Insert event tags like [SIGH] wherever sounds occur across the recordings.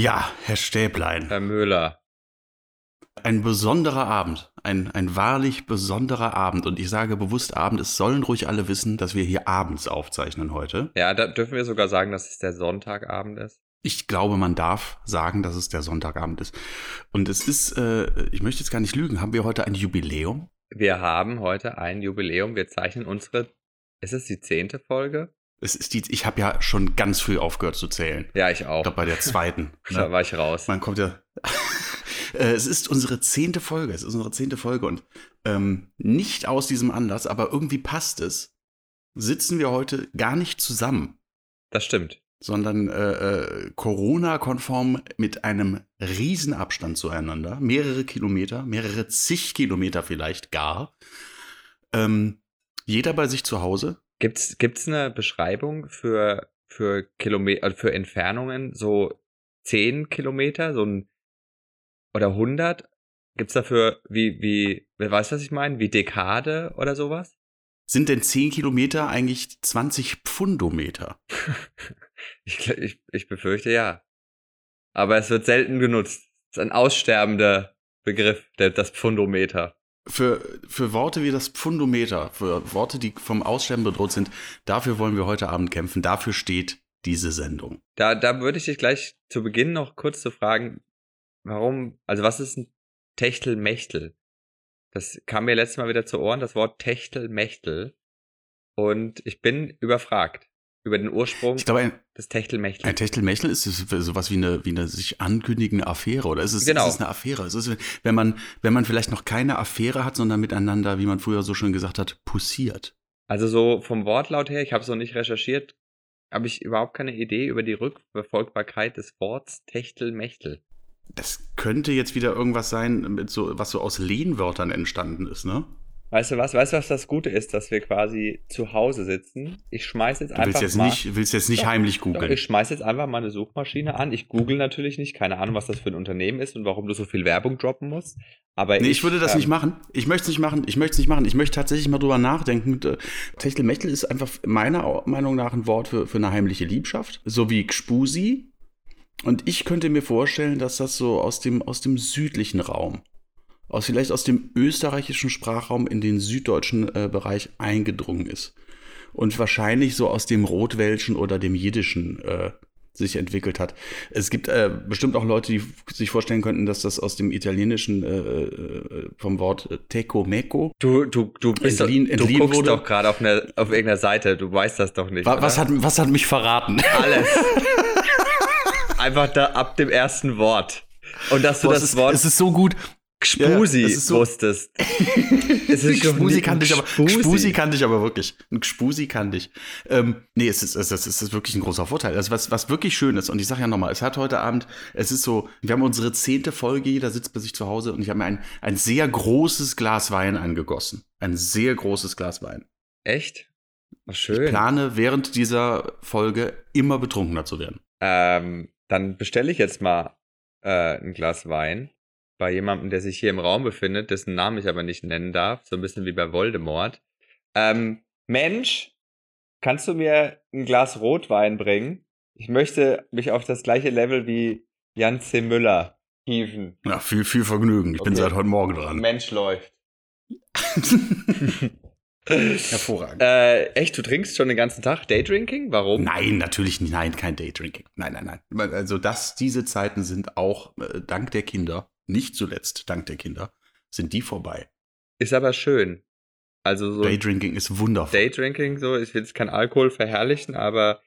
Ja, Herr Stäblein. Herr Müller. Ein besonderer Abend. Ein, ein wahrlich besonderer Abend. Und ich sage bewusst Abend. Es sollen ruhig alle wissen, dass wir hier abends aufzeichnen heute. Ja, da dürfen wir sogar sagen, dass es der Sonntagabend ist. Ich glaube, man darf sagen, dass es der Sonntagabend ist. Und es ist, äh, ich möchte jetzt gar nicht lügen, haben wir heute ein Jubiläum? Wir haben heute ein Jubiläum. Wir zeichnen unsere, ist es die zehnte Folge? Es ist die, ich habe ja schon ganz früh aufgehört zu zählen. Ja, ich auch. Ich glaube, bei der zweiten. [LAUGHS] Da ne? war ich raus. Man kommt ja. [LAUGHS] Äh, es ist unsere zehnte Folge. Es ist unsere zehnte Folge. Und ähm, nicht aus diesem Anlass, aber irgendwie passt es, sitzen wir heute gar nicht zusammen, Das stimmt. sondern äh, äh, Corona-konform mit einem riesen Abstand zueinander. Mehrere Kilometer, mehrere zig Kilometer vielleicht gar. Ähm, jeder bei sich zu Hause. Gibt's, gibt's eine Beschreibung für, für Kilometer, also für Entfernungen, so 10 Kilometer, so ein, oder 100? Gibt's dafür, wie, wie, wer weiß, was ich meine? Wie Dekade oder sowas? Sind denn 10 Kilometer eigentlich 20 Pfundometer? [LAUGHS] Ich, ich, ich befürchte ja. Aber es wird selten genutzt. Es ist ein aussterbender Begriff, der, das Pfundometer. Für, für Worte wie das Pfundometer, für Worte, die vom Aussterben bedroht sind, dafür wollen wir heute Abend kämpfen. Dafür steht diese Sendung. Da, da würde ich dich gleich zu Beginn noch kurz zu fragen, warum, also was ist ein Techtelmechtel? Das kam mir letztes Mal wieder zu Ohren, das Wort Techtelmechtel. Und ich bin überfragt über den Ursprung Ich glaube, ein, des Techtelmechtels. ein Techtelmechtel ist es sowas wie eine, wie eine sich ankündigende Affäre, oder ist es, Genau. ist es eine Affäre? Es ist, wenn man, wenn man vielleicht noch keine Affäre hat, sondern miteinander, wie man früher so schön gesagt hat, pussiert. Also so vom Wortlaut her, ich habe es noch nicht recherchiert, habe ich überhaupt keine Idee über die Rückverfolgbarkeit des Worts Techtelmechtel. Das könnte jetzt wieder irgendwas sein, so, was so aus Lehnwörtern entstanden ist, ne? Weißt du was? Weißt du, was das Gute ist, dass wir quasi zu Hause sitzen? Ich schmeiß jetzt Du einfach willst jetzt mal. nicht, willst jetzt nicht Doch, heimlich Doch, googeln. ich schmeiß jetzt einfach mal eine Suchmaschine an. Ich google natürlich nicht, keine Ahnung, was das für ein Unternehmen ist und warum du so viel Werbung droppen musst. Aber Nee, ich, würde das ähm, nicht machen. Ich möchte es nicht machen. Ich möchte es nicht machen. Ich möchte tatsächlich mal drüber nachdenken. Äh, Techtelmechtel ist einfach meiner Meinung nach ein Wort für, für eine heimliche Liebschaft. So wie Gspusi. Und ich könnte mir vorstellen, dass das so aus dem, aus dem südlichen Raum, aus vielleicht aus dem österreichischen Sprachraum in den süddeutschen äh, Bereich eingedrungen ist. Und wahrscheinlich so aus dem Rotwelschen oder dem Jiddischen äh, sich entwickelt hat. Es gibt äh, bestimmt auch Leute, die sich vorstellen könnten, dass das aus dem Italienischen äh, äh, vom Wort äh, Teco Meco. Du, du, du bist Entliehen- doch, entliehen du guckst wurde. doch gerade auf, einer- auf irgendeiner Seite. Du weißt das doch nicht. Wa was, hat, was hat mich verraten? alles? [LAUGHS] Einfach da ab dem ersten Wort. Und dass du Boah, das es, ist, Wort es ist so gut. Gspusi ja, ist so- wusstest. [LAUGHS] Es ist Gspusi kannte ich aber. Gspusi. Gspusi kannte ich aber wirklich. Ein Gspusi kannte ich. Ähm, nee, es ist, es, ist, es ist wirklich ein großer Vorteil. Also was, was wirklich schön ist, und ich sage ja nochmal, es hat heute Abend, es ist so, wir haben unsere zehnte Folge, jeder sitzt bei sich zu Hause und ich habe mir ein, ein sehr großes Glas Wein angegossen. Ein sehr großes Glas Wein. Echt? Ich schön. plane während dieser Folge immer betrunkener zu werden. Ähm, dann bestelle ich jetzt mal äh, ein Glas Wein bei jemandem, der sich hier im Raum befindet, dessen Namen ich aber nicht nennen darf, so ein bisschen wie bei Voldemort. Ähm, Mensch, kannst du mir ein Glas Rotwein bringen? Ich möchte mich auf das gleiche Level wie Jan C. Müller hieven. Ja, viel, viel Vergnügen. Ich bin Okay. seit heute Morgen dran. Mensch läuft. [LAUGHS] Hervorragend. Äh, echt, du trinkst schon den ganzen Tag Daydrinking? Warum? Nein, natürlich nicht. Nein, kein Daydrinking. Nein, nein, nein. Also das, diese Zeiten sind auch äh, dank der Kinder, nicht zuletzt dank der Kinder, sind die vorbei. Ist aber schön. Also so Daydrinking ist wundervoll. Daydrinking, so, ich will jetzt kein Alkohol verherrlichen, aber,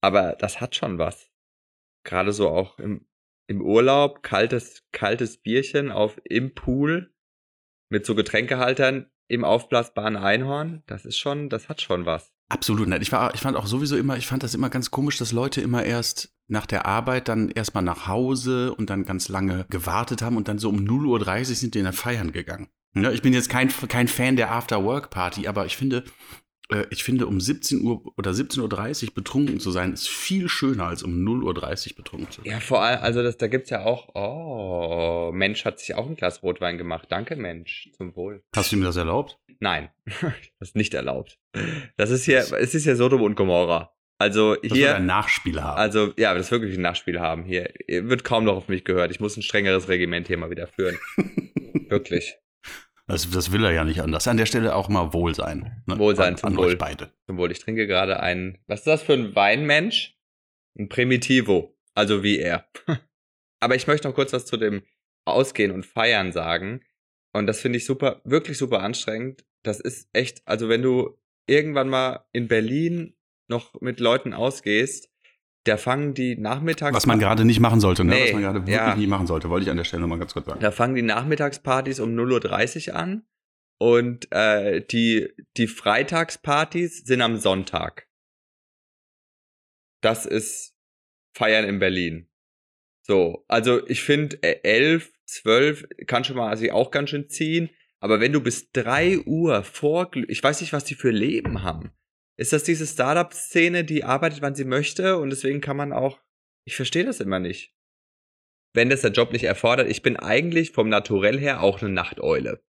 aber das hat schon was. Gerade so auch im, im Urlaub, kaltes, kaltes Bierchen auf im Pool mit so Getränkehaltern im aufblasbaren Einhorn, das ist schon, das hat schon was. Absolut. Nein, ich, war, ich fand auch sowieso immer, ich fand das immer ganz komisch, dass Leute immer erst nach der Arbeit dann erstmal nach Hause und dann ganz lange gewartet haben und dann so um 0.30 Uhr sind die dann feiern gegangen. Ich bin jetzt kein, kein Fan der After-Work-Party, aber ich finde, ich finde, um 17 Uhr oder 17.30 Uhr betrunken zu sein, ist viel schöner als um 0.30 Uhr betrunken zu sein. Ja, vor allem, also das, da gibt's ja auch, oh, Mensch hat sich auch ein Glas Rotwein gemacht. Danke, Mensch, zum Wohl. Hast du ihm das erlaubt? Nein, [LAUGHS] das ist nicht erlaubt. Das ist hier, es ist ja Sodom und Gomorra. Also Das wird hier, ein Nachspiel haben. also ja, das wirklich ein Nachspiel haben. Hier wird kaum noch auf mich gehört. Ich muss ein strengeres Regiment hier mal wieder führen. [LAUGHS] wirklich. Das, das will er ja nicht anders. An der Stelle auch mal Wohlsein. Ne? Wohlsein an, zum an Wohl. euch beide. Zum Wohl, ich trinke gerade einen. Was ist das für ein Weinmensch? Ein Primitivo. Also wie er. [LAUGHS] Aber ich möchte noch kurz was zu dem Ausgehen und Feiern sagen. Und das finde ich super, wirklich super anstrengend. Das ist echt, also wenn du irgendwann mal in Berlin noch mit Leuten ausgehst, da fangen die nachmittags. Was man gerade nicht machen sollte, ne? Nee, Was man gerade wirklich ja. nie machen sollte, wollte ich an der Stelle mal ganz kurz sagen. Da fangen die Nachmittagspartys um 0.30 Uhr an und äh, die, die Freitagspartys sind am Sonntag. Das ist Feiern in Berlin. So, also ich finde, 11, 12 kann schon mal sich auch ganz schön ziehen, aber wenn du bis 3 Uhr vor, ich weiß nicht, was die für Leben haben. Ist das diese Startup-Szene, die arbeitet, wann sie möchte und deswegen kann man auch, ich verstehe das immer nicht wenn das der Job nicht erfordert. Ich bin eigentlich vom Naturell her auch eine Nachteule.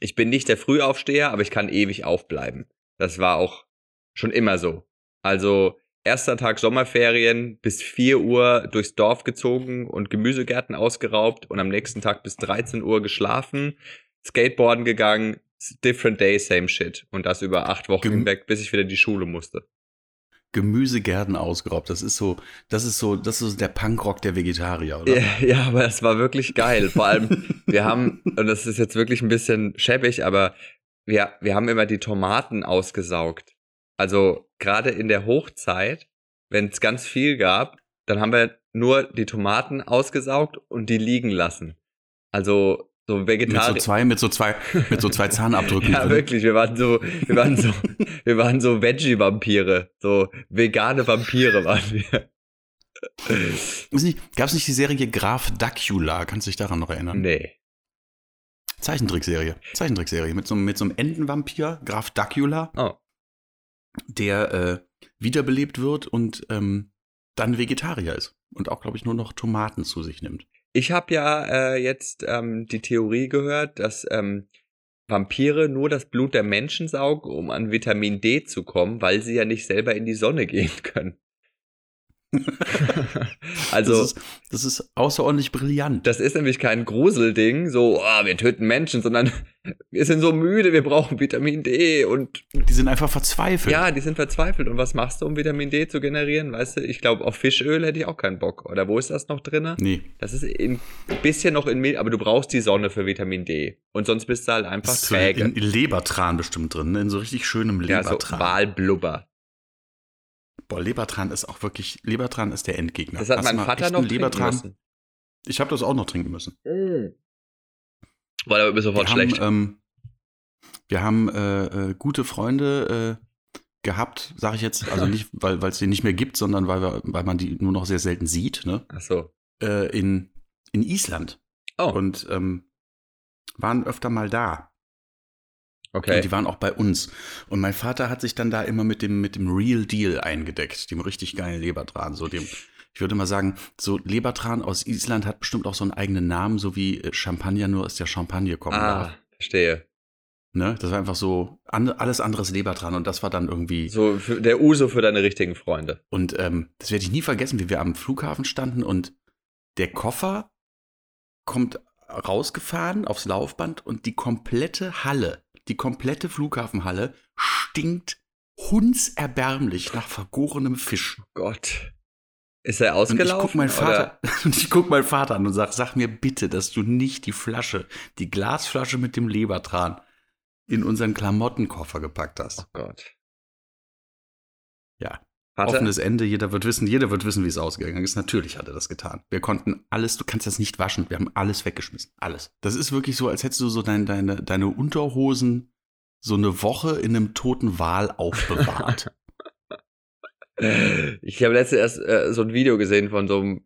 Ich bin nicht der Frühaufsteher, aber ich kann ewig aufbleiben. Das war auch schon immer so. Also erster Tag Sommerferien bis 4 Uhr durchs Dorf gezogen und Gemüsegärten ausgeraubt und am nächsten Tag bis 13 Uhr geschlafen, Skateboarden gegangen, different day, same shit. Und das über acht Wochen Gem- hinweg, bis ich wieder in die Schule musste. Gemüsegärten ausgeraubt. Das ist so, das ist so, das ist so der Punkrock der Vegetarier, oder? Ja, [LAUGHS] ja, aber es war wirklich geil. Vor allem, wir haben, und das ist jetzt wirklich ein bisschen schäbig, aber wir, wir haben immer die Tomaten ausgesaugt. Also gerade in der Hochzeit, wenn es ganz viel gab, dann haben wir nur die Tomaten ausgesaugt und die liegen lassen. Also so Mit so Vegetarier. zwei, mit so zwei, mit so zwei [LAUGHS] Zahnabdrücken. Ja, drin. wirklich, wir waren so, wir waren so, [LAUGHS] wir waren so Veggie-Vampire, so vegane Vampire waren wir. Nicht, gab's nicht die Serie Graf Dacula? Kannst du dich daran noch erinnern? Nee. Zeichentrickserie. Zeichentrickserie. Mit so, einem- mit so einem Entenvampir, Graf Dacula, Oh. der äh, wiederbelebt wird und ähm, dann Vegetarier ist. Und auch, glaube ich, nur noch Tomaten zu sich nimmt. Ich habe ja äh, jetzt ähm, die Theorie gehört, dass ähm, Vampire nur das Blut der Menschen saugen, um an Vitamin D zu kommen, weil sie ja nicht selber in die Sonne [LAUGHS] gehen können. [LAUGHS] also das, ist, das ist außerordentlich brillant. das ist nämlich kein Gruselding, so, ah, wir töten Menschen, sondern [LAUGHS] wir sind so müde, wir brauchen Vitamin D und Die sind einfach verzweifelt. ja, die sind verzweifelt. Und was machst du, um Vitamin D zu generieren? Weißt du, ich glaube, auf Fischöl hätte ich auch keinen Bock. Oder wo ist das noch drinne? Nee. Das ist ein bisschen noch in Milch, aber du brauchst die Sonne für Vitamin D. Und sonst bist du halt einfach Das ist so träge. in, in Lebertran bestimmt drin, ne? in so richtig schönem ja, so Lebertran. Walblubber. Boah, Lebertran ist auch wirklich, Lebertran ist der Endgegner. Das hat Hast mein Vater noch einen trinken Lebertran? müssen. Ich habe das auch noch trinken müssen. War aber mir sofort wir schlecht. Haben, ähm, wir haben äh, äh, gute Freunde äh, gehabt, sage ich jetzt, also nicht, weil es die nicht mehr gibt, sondern weil, wir, weil man die nur noch sehr selten sieht, ne? Ach so. äh, in, in Island. Oh, Und ähm, waren öfter mal da. Okay. Und die waren auch bei uns. Und mein Vater hat sich dann da immer mit dem, mit dem Real Deal eingedeckt, dem richtig geilen Lebertran. So dem, ich würde mal sagen, so Lebertran aus Island hat bestimmt auch so einen eigenen Namen, so wie äh, Champagner nur aus der Champagne kommen darf. Ah, verstehe. Ne? Das war einfach so an, alles anderes Lebertran und das war dann irgendwie. So der Uso für deine richtigen Freunde. Und ähm, das werde ich nie vergessen, wie wir am Flughafen standen und der Koffer kommt rausgefahren aufs Laufband und die komplette Halle, die komplette Flughafenhalle stinkt hundserbärmlich nach vergorenem Fisch. Oh Gott. Ist er Und ich ausgelaufen? guck meinen? Vater, und [LAUGHS] ich guck meinen Vater an und sag, sag mir bitte, dass du nicht die Flasche, die Glasflasche mit dem Lebertran in unseren Klamottenkoffer gepackt hast. Oh Gott. Ja. Hat er, Offenes Ende, jeder wird wissen, jeder wird wissen, wie es ausgegangen ist. Natürlich hat er das getan. Wir konnten alles, du kannst das nicht waschen, wir haben alles weggeschmissen. Alles. Das ist wirklich so, als hättest du so dein, deine, deine Unterhosen so eine Woche in einem toten Wal [LAUGHS] aufbewahrt. ich habe letztens erst äh, so ein Video gesehen von so einem,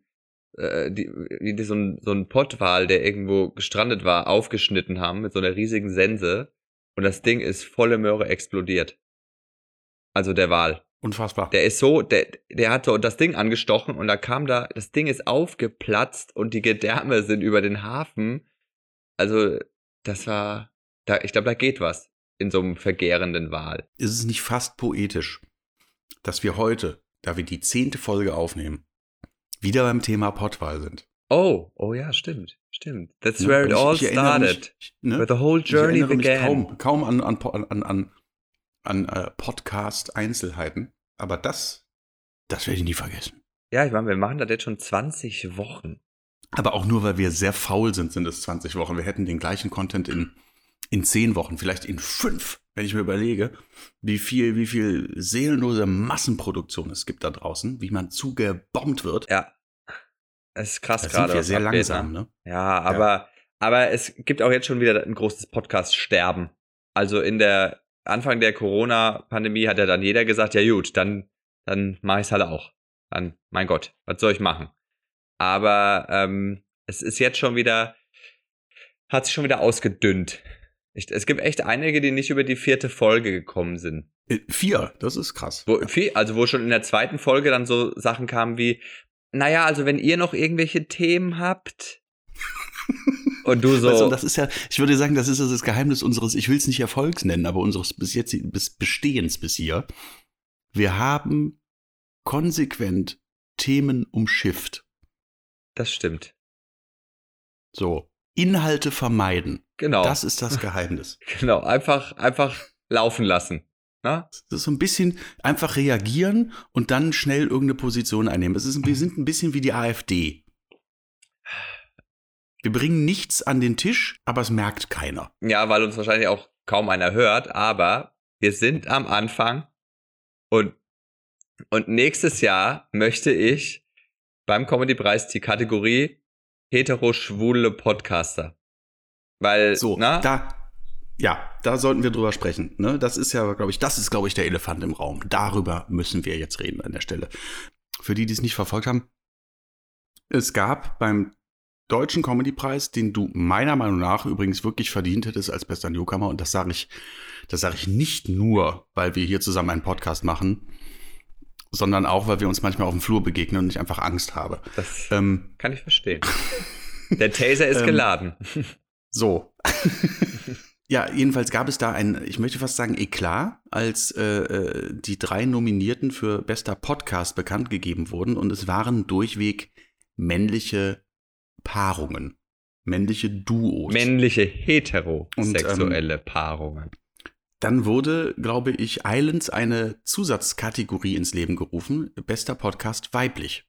äh, die, wie die so ein, so ein Pottwal, der irgendwo gestrandet war, aufgeschnitten haben mit so einer riesigen Sense. Und das Ding ist volle Möhre explodiert. Also der Wal. Unfassbar. Der ist so, der, der hat so das Ding angestochen und da kam da, das Ding ist aufgeplatzt und die Gedärme sind über den Hafen. Also, das war, da, ich glaube, da geht was in so einem vergärenden Wal. ist es nicht fast poetisch, dass wir heute da wir die zehnte Folge aufnehmen, wieder beim Thema Pottwahl sind. Oh, oh ja, stimmt. Stimmt. That's Ja, where it und ich- all ich erinnere started. mich, ne? Where the whole Ich journey erinnere mich began. kaum, kaum an, an, an, an, an äh, Podcast-Einzelheiten, aber das, das werde ich nie vergessen. Ja, ich meine, wir machen das jetzt schon 20 Wochen. Aber auch nur, weil wir sehr faul sind, sind es 20 Wochen. Wir hätten den gleichen Content in, in 10 Wochen, vielleicht in 5, wenn ich mir überlege, wie viel, wie viel seelenlose Massenproduktion es gibt da draußen, wie man zugebombt wird. Ja. Es ist krass Da gerade. sind wir sehr langsam, Ne? ne? Ja, aber, aber es gibt auch jetzt schon wieder ein großes Podcast-Sterben. Also in der Anfang der Corona-Pandemie hat ja dann jeder gesagt, ja gut, dann, dann mache ich es halt auch. Dann, mein Gott, was soll ich machen? Aber ähm, es ist jetzt schon wieder, hat sich schon wieder ausgedünnt. Ich, es gibt echt einige, die nicht über die vierte Folge gekommen sind. Äh, Vier, das ist krass. Wo, viel, also wo schon in der zweiten Folge dann so Sachen kamen wie, naja, also wenn ihr noch irgendwelche Themen habt. [LAUGHS] Und du so. Weißt du, das ist ja, ich würde sagen, das ist das Geheimnis unseres, ich will es nicht Erfolgs nennen, aber unseres bis jetzt, bis Bestehens bis hier. Wir haben konsequent Themen umschifft. das stimmt. So. Inhalte vermeiden. Genau. Das ist das Geheimnis. [LAUGHS] genau. Einfach, einfach laufen lassen. Na? Das ist so ein bisschen einfach reagieren und dann schnell irgendeine Position einnehmen. Es ist, wir sind ein bisschen wie die AfD. Wir bringen nichts an den Tisch, aber es merkt keiner. Ja, weil uns wahrscheinlich auch kaum einer hört, aber wir sind am Anfang und, und nächstes Jahr möchte ich beim Comedy-Preis die Kategorie hetero-schwule Podcaster. Weil, So, na? da, ja, da sollten wir drüber sprechen. Ne? Das ist ja, glaube ich, das ist, glaube ich, der Elefant im Raum. Darüber müssen wir jetzt reden an der Stelle. Für die, die es nicht verfolgt haben, es gab beim Deutschen Comedy-Preis, den du meiner Meinung nach übrigens wirklich verdient hättest als bester Newcomer, und das sage ich, das sage ich nicht nur, weil wir hier zusammen einen Podcast machen, sondern auch, weil wir uns manchmal auf dem Flur begegnen und ich einfach Angst habe. das Ähm, kann ich verstehen. Der Taser ist [LAUGHS] Ähm, geladen. So. [LAUGHS] ja, jedenfalls gab es da ein, ich möchte fast sagen, Eklat, als äh, äh, die drei Nominierten für bester Podcast bekannt gegeben wurden und es waren durchweg männliche Paarungen, männliche Duos. Männliche heterosexuelle ähm, Paarungen. Dann wurde, glaube ich, Islands eine Zusatzkategorie ins Leben gerufen, bester Podcast weiblich.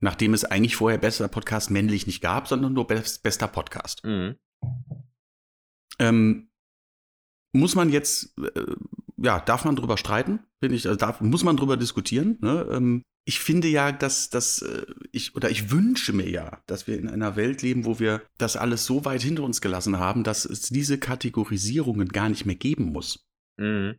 Nachdem es eigentlich vorher bester Podcast männlich nicht gab, sondern nur best, bester Podcast. Mhm. Ähm, muss man jetzt, äh, ja, darf man drüber streiten? Finde ich, also darf, muss man drüber diskutieren. Ne? Ähm, ich finde ja, dass, dass äh, ich, oder ich wünsche mir ja, dass wir in einer Welt leben, wo wir das alles so weit hinter uns gelassen haben, dass es diese Kategorisierungen gar nicht mehr geben muss. Mhm.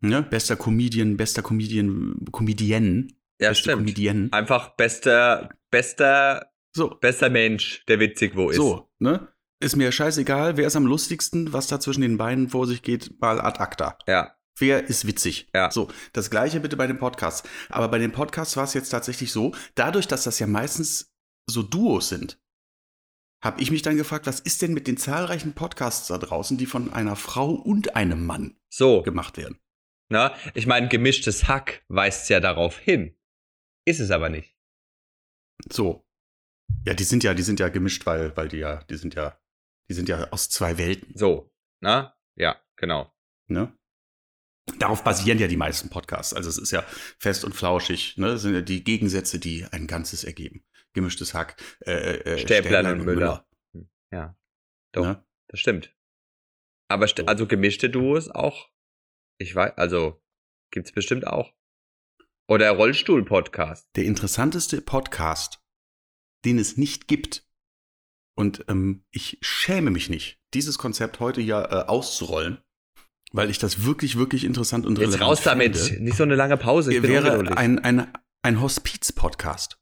Ne? Bester Comedian, bester Comedian, Comedienne, Ja, beste stimmt. Comedienne. Einfach bester, bester, So, bester Mensch, der witzig wo ist. so, ne? Ist mir scheißegal, wer ist am lustigsten, was da zwischen den Beinen vor sich geht, mal ad acta. Ja, Wer ist witzig? Ja. So, das gleiche bitte bei den Podcasts. Aber bei den Podcasts war es jetzt tatsächlich so, dadurch, dass das ja meistens so Duos sind, habe ich mich dann gefragt, was ist denn mit den zahlreichen Podcasts da draußen, die von einer Frau und einem Mann so. gemacht werden? Na, ich meine, gemischtes Hack weist ja darauf hin. Ist es aber nicht. So. Ja, die sind ja, die sind ja gemischt, weil, weil die ja, die sind ja, die sind ja aus zwei Welten, So. Na? Ja, genau. ne? Darauf basieren ja die meisten Podcasts. Also es ist ja fest und flauschig, ne? Das sind ja die Gegensätze, die ein Ganzes ergeben. Gemischtes Hack, äh, äh, Stäblein und Müller. Ja. Doch, Ne? das stimmt. Aber st So. also gemischte Duos auch. Ich weiß, also gibt's bestimmt auch. Oder Rollstuhl-Podcast. Der interessanteste Podcast, den es nicht gibt. Und ähm, ich schäme mich nicht, dieses Konzept heute hier äh, auszurollen, weil ich das wirklich, wirklich interessant und Jetzt relevant raus damit. finde. Nicht so eine lange Pause. Ich wäre ein, ein, ein Hospiz-Podcast.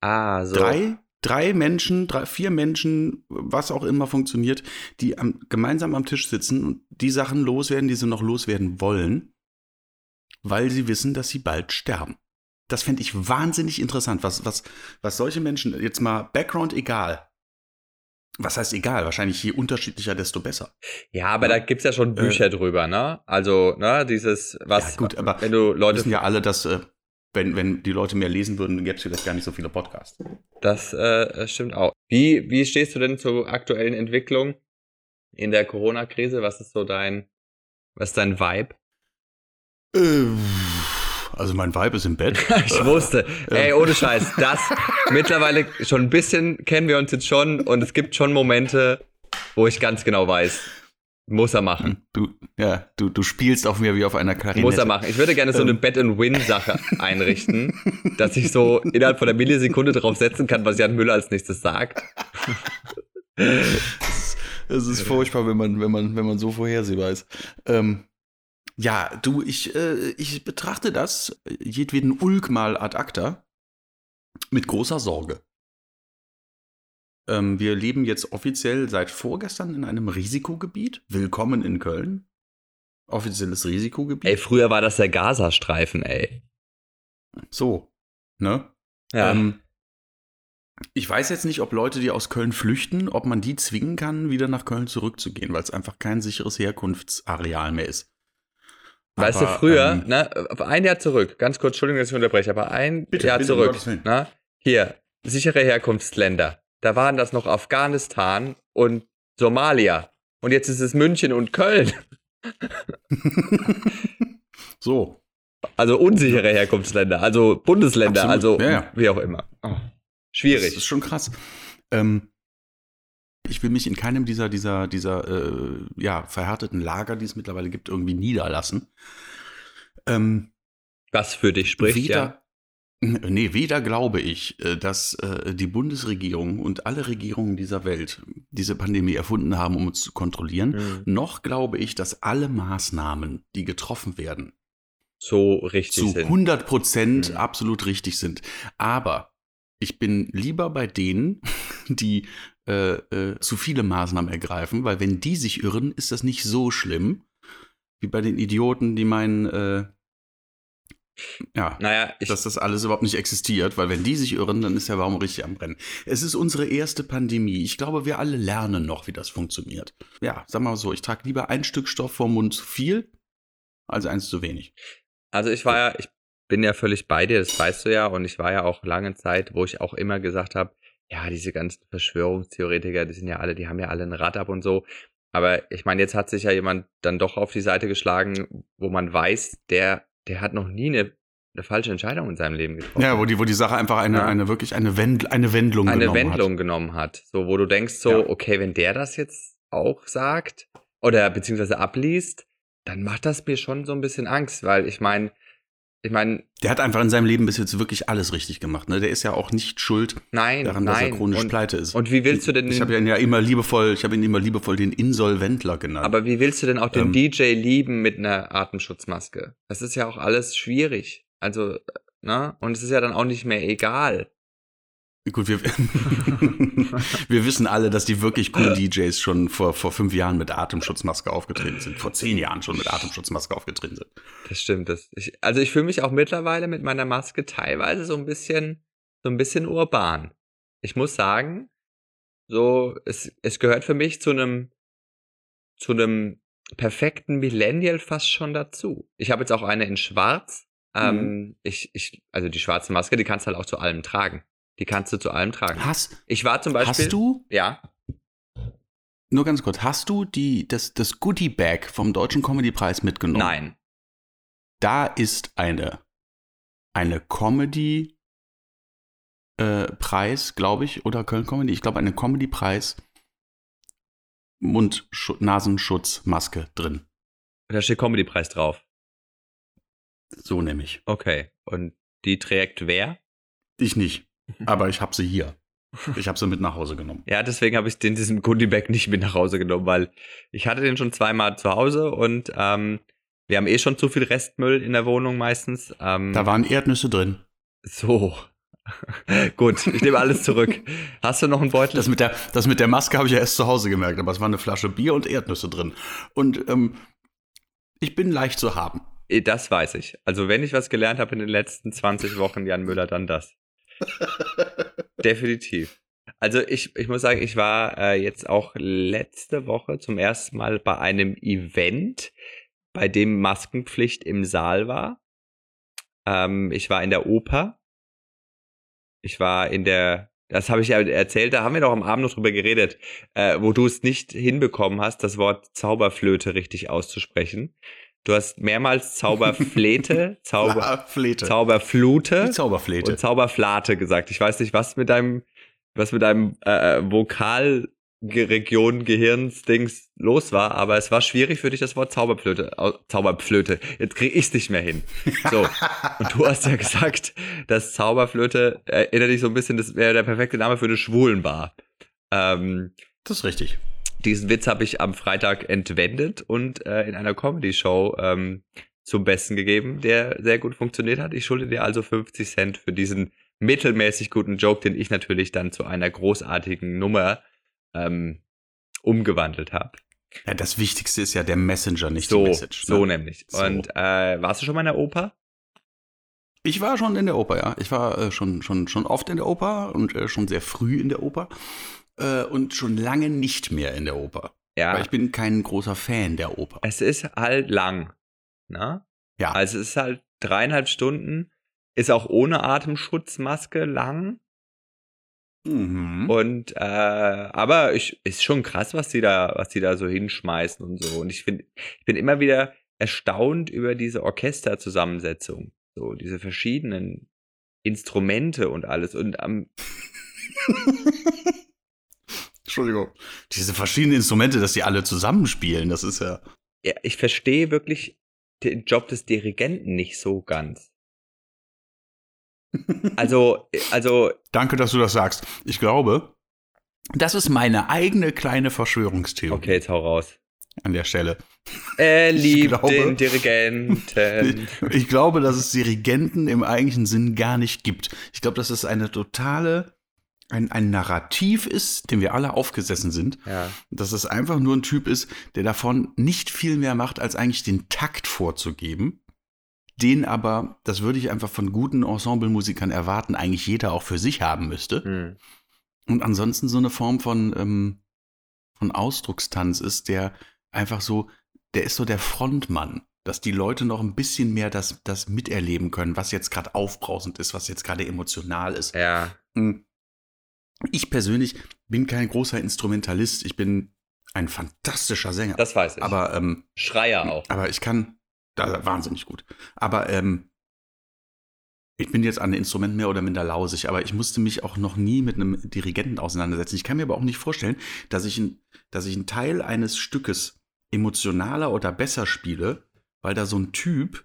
ah, so. Drei, drei Menschen, drei, vier Menschen, was auch immer funktioniert, die am, gemeinsam am Tisch sitzen und die Sachen loswerden, die sie noch loswerden wollen, weil sie wissen, dass sie bald sterben. Das fände ich wahnsinnig interessant, was, was, was solche Menschen, jetzt mal Background egal, Was heißt egal? Wahrscheinlich je unterschiedlicher, desto besser. Ja, aber da gibt's ja schon Bücher äh, drüber, ne? Also, ne, dieses, was, ja, gut, aber wenn du Leute. wissen ja alle, dass, äh, wenn, wenn die Leute mehr lesen würden, gäbe es vielleicht gar nicht so viele Podcasts. Das äh, stimmt auch. Wie, wie stehst du denn zur aktuellen Entwicklung in der Corona-Krise? Was ist so dein, was ist dein Vibe? Äh, also mein Vibe ist im Bett. [LAUGHS] ich wusste. Ey, ohne Scheiß. Das mittlerweile schon ein bisschen kennen wir uns jetzt schon und es gibt schon Momente, wo ich ganz genau weiß, muss er machen. Du, ja, du, du spielst auf mir wie auf einer Klarinette. Muss er machen. Ich würde gerne so eine ähm. Bet-and-Win-Sache einrichten, dass ich so innerhalb von einer Millisekunde darauf setzen kann, was Jan Müller als nächstes sagt. Es ist furchtbar, wenn man, wenn man, wenn man so vorhersehbar ist. Ähm, ja, du, ich, äh, ich betrachte das, jedweden Ulk mal ad acta, mit großer Sorge. Ähm, wir leben jetzt offiziell seit vorgestern in einem Risikogebiet. Willkommen in Köln. Offizielles Risikogebiet. Ey, früher war das der Gazastreifen, ey. So, ne? Ja. Ähm, ich weiß jetzt nicht, ob Leute, die aus Köln flüchten, ob man die zwingen kann, wieder nach Köln zurückzugehen, weil es einfach kein sicheres Herkunftsareal mehr ist. Weißt aber, du, früher, ähm, ne, ein Jahr zurück, ganz kurz, Entschuldigung, dass ich unterbreche, aber ein bitte, Jahr bitte, zurück, ne, hier, sichere Herkunftsländer, da waren das noch Afghanistan und Somalia. Und jetzt ist es München und Köln. [LAUGHS] so. Also unsichere Herkunftsländer, also Bundesländer, Absolut. also ja, ja. wie auch immer. Oh, schwierig. Das ist schon krass. Ähm, ich will mich in keinem dieser, dieser, dieser äh, ja, verhärteten Lager, die es mittlerweile gibt, irgendwie niederlassen. Ähm, Was für dich spricht, weder, ja. [LAUGHS] Nee, weder glaube ich, äh, dass äh, die Bundesregierung und alle Regierungen dieser Welt diese Pandemie erfunden haben, um uns zu kontrollieren, mhm. noch glaube ich, dass alle Maßnahmen, die getroffen werden, so richtig zu 100 Prozent mhm. absolut richtig sind. Aber ich bin lieber bei denen, [LAUGHS] die äh, äh, zu viele Maßnahmen ergreifen, weil wenn die sich irren, ist das nicht so schlimm, wie bei den Idioten, die meinen, äh, ja, naja, dass das alles überhaupt nicht existiert, weil wenn die sich irren, dann ist der Baum richtig am Brennen. Es ist unsere erste Pandemie. Ich glaube, wir alle lernen noch, wie das funktioniert. Ja, sag mal so, ich trage lieber ein Stück Stoff vom Mund zu viel, als eins zu wenig. Also ich war ja, ich bin ja völlig bei dir, das weißt du ja, und ich war ja auch lange Zeit, wo ich auch immer gesagt habe, ja, diese ganzen Verschwörungstheoretiker, die sind ja alle, die haben ja alle ein Rad ab und so. Aber ich meine, jetzt hat sich ja jemand dann doch auf die Seite geschlagen, wo man weiß, der, der hat noch nie eine, eine falsche Entscheidung in seinem Leben getroffen. Ja, wo die, wo die Sache einfach eine, ja. eine wirklich eine, Wend, eine Wendlung eine genommen Wendlung hat. Eine Wendlung genommen hat. So, wo du denkst so, ja. okay, wenn der das jetzt auch sagt oder beziehungsweise abliest, dann macht das mir schon so ein bisschen Angst, weil ich meine, ich meine. Der hat einfach in seinem Leben bis jetzt wirklich alles richtig gemacht. Ne? Der ist ja auch nicht schuld nein, daran, nein. dass er chronisch und, pleite ist. Und wie willst du denn. Ich, ich habe ihn ja immer liebevoll, ich habe ihn immer liebevoll den Insolventler genannt. Aber wie willst du denn auch den ähm, DJ lieben mit einer Atemschutzmaske? Das ist ja auch alles schwierig. Also, ne? Und es ist ja dann auch nicht mehr egal. Gut, wir, [LAUGHS] wir wissen alle, dass die wirklich coolen DJs schon vor, vor fünf Jahren mit Atemschutzmaske aufgetreten sind. Vor zehn Jahren schon mit Atemschutzmaske aufgetreten sind. Das stimmt. Das, ich, also ich fühle mich auch mittlerweile mit meiner Maske teilweise so ein bisschen, so ein bisschen urban. Ich muss sagen, so, es, es gehört für mich zu einem, zu einem perfekten Millennial fast schon dazu. Ich habe jetzt auch eine in schwarz. Ähm, mhm. ich, ich, also die schwarze Maske, die kannst du halt auch zu allem tragen. Die kannst du zu allem tragen. Hast, ich war zum Beispiel. Hast du? Ja. Nur ganz kurz, hast du die, das, das Goodie-Bag vom Deutschen Comedy-Preis mitgenommen? Nein. Da ist eine, eine Comedy- äh, Preis, glaube ich, oder Köln Comedy, ich glaube, eine Comedy-Preis Mund-Nasenschutz-Maske drin. Da steht Comedy-Preis drauf. So nämlich. Okay. Und die trägt wer? Ich nicht. [LAUGHS] Aber ich habe sie hier. Ich habe sie mit nach Hause genommen. Ja, deswegen habe ich den diesen Goodie-Bag nicht mit nach Hause genommen, weil ich hatte den schon zweimal zu Hause und ähm, wir haben eh schon zu viel Restmüll in der Wohnung meistens. Ähm, da waren Erdnüsse drin. So. [LAUGHS] Gut, ich nehme alles zurück. Hast du noch einen Beutel? Das mit der, das mit der Maske habe ich ja erst zu Hause gemerkt, aber es war eine Flasche Bier und Erdnüsse drin. Und ähm, ich bin leicht zu haben. Eh, das weiß ich. Also wenn ich was gelernt habe in den letzten 20 Wochen, Jan Müller, dann das. [LAUGHS] Definitiv. Also ich, ich muss sagen, ich war äh, jetzt auch letzte Woche zum ersten Mal bei einem Event, bei dem Maskenpflicht im Saal war. Ähm, ich war in der Oper. Ich war in der, das habe ich ja erzählt, da haben wir doch am Abend noch drüber geredet, äh, wo du es nicht hinbekommen hast, das Wort Zauberflöte richtig auszusprechen. Du hast mehrmals Zauberflete, [LAUGHS] Zauber, Flete. Zauberflute Die Zauberflete. und Zauberflate gesagt. Ich weiß nicht, was mit deinem, was mit deinem äh, Vokalregion Gehirnsdings los war, aber es war schwierig für dich, das Wort Zauberflöte, au- Zauberflöte. Jetzt krieg ich's nicht mehr hin. So. [LAUGHS] Und du hast ja gesagt, dass Zauberflöte erinnert dich so ein bisschen, das wäre der perfekte Name für eine Schwulenbar. Ähm, das ist richtig. Diesen Witz habe ich am Freitag entwendet und äh, in einer Comedy-Show ähm, zum Besten gegeben, der sehr gut funktioniert hat. Ich schulde dir also 50 Cent für diesen mittelmäßig guten Joke, den ich natürlich dann zu einer großartigen Nummer ähm, umgewandelt habe. Ja, das Wichtigste ist ja der Messenger, nicht So, die Message. so ne? nämlich. So. Und äh, warst du schon mal in der Oper? Ich war schon in der Oper, ja. Ich war äh, schon, schon, schon oft in der Oper und äh, schon sehr früh in der Oper äh, und schon lange nicht mehr in der Oper. Ja. Weil ich bin kein großer Fan der Oper. es ist halt lang. Ne? Ja. Also es ist halt dreieinhalb Stunden, ist auch ohne Atemschutzmaske lang. Mhm. Und äh, aber ich ist schon krass, was die da, was die da so hinschmeißen und so. Und ich finde, ich bin immer wieder erstaunt über diese Orchesterzusammensetzung, so diese verschiedenen Instrumente und alles. Und am [LAUGHS] Entschuldigung. Diese verschiedenen Instrumente, dass die alle zusammenspielen, das ist ja. ja, ich verstehe wirklich den Job des Dirigenten nicht so ganz. Also, also [LAUGHS] Danke, dass du das sagst. Ich glaube, das ist meine eigene kleine Verschwörungstheorie okay, jetzt hau raus. an der Stelle. Er [LAUGHS] Ich liebt glaube- den Dirigenten. [LAUGHS] Ich glaube, dass es Dirigenten im eigentlichen Sinn gar nicht gibt. Ich glaube, dass es eine totale, ein, ein Narrativ ist, dem wir alle aufgesessen sind. ja. Dass es einfach nur ein Typ ist, der davon nicht viel mehr macht, als eigentlich den Takt vorzugeben. Den aber, das würde ich einfach von guten Ensemblemusikern erwarten, eigentlich jeder auch für sich haben müsste. Hm. Und ansonsten so eine Form von, ähm, von Ausdruckstanz ist, der einfach so, der ist so der Frontmann, dass die Leute noch ein bisschen mehr das, das miterleben können, was jetzt gerade aufbrausend ist, was jetzt gerade emotional ist. Ja. Hm. Ich persönlich bin kein großer Instrumentalist, ich bin ein fantastischer Sänger. Das weiß ich. aber, ähm, Schreier auch. aber ich kann, da, wahnsinnig gut. Aber ähm, ich bin jetzt an den Instrumenten mehr oder minder lausig, aber ich musste mich auch noch nie mit einem Dirigenten auseinandersetzen. Ich kann mir aber auch nicht vorstellen, dass ich, ein, dass ich einen Teil eines Stückes emotionaler oder besser spiele, weil da so ein Typ,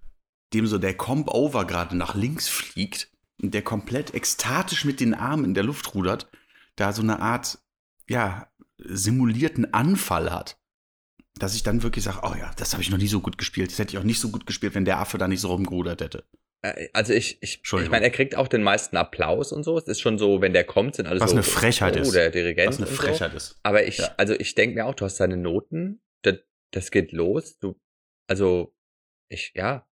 dem so der Comp-Over gerade nach links fliegt und der komplett ekstatisch mit den Armen in der Luft rudert, da so eine Art, ja, simulierten Anfall hat dass ich dann wirklich sage, oh ja, das habe ich noch nie so gut gespielt. Das hätte ich auch nicht so gut gespielt, wenn der Affe da nicht so rumgerudert hätte. Äh, Also ich, ich, ich meine, er kriegt auch den meisten Applaus und so. Es ist schon so, wenn der kommt, sind alle Was so. eine Frechheit oh, ist. der Dirigent. Was eine Frechheit ist. So. Aber ich, Ja. also ich denke mir auch, du hast deine Noten, das, das geht los. Du, also ich, ja,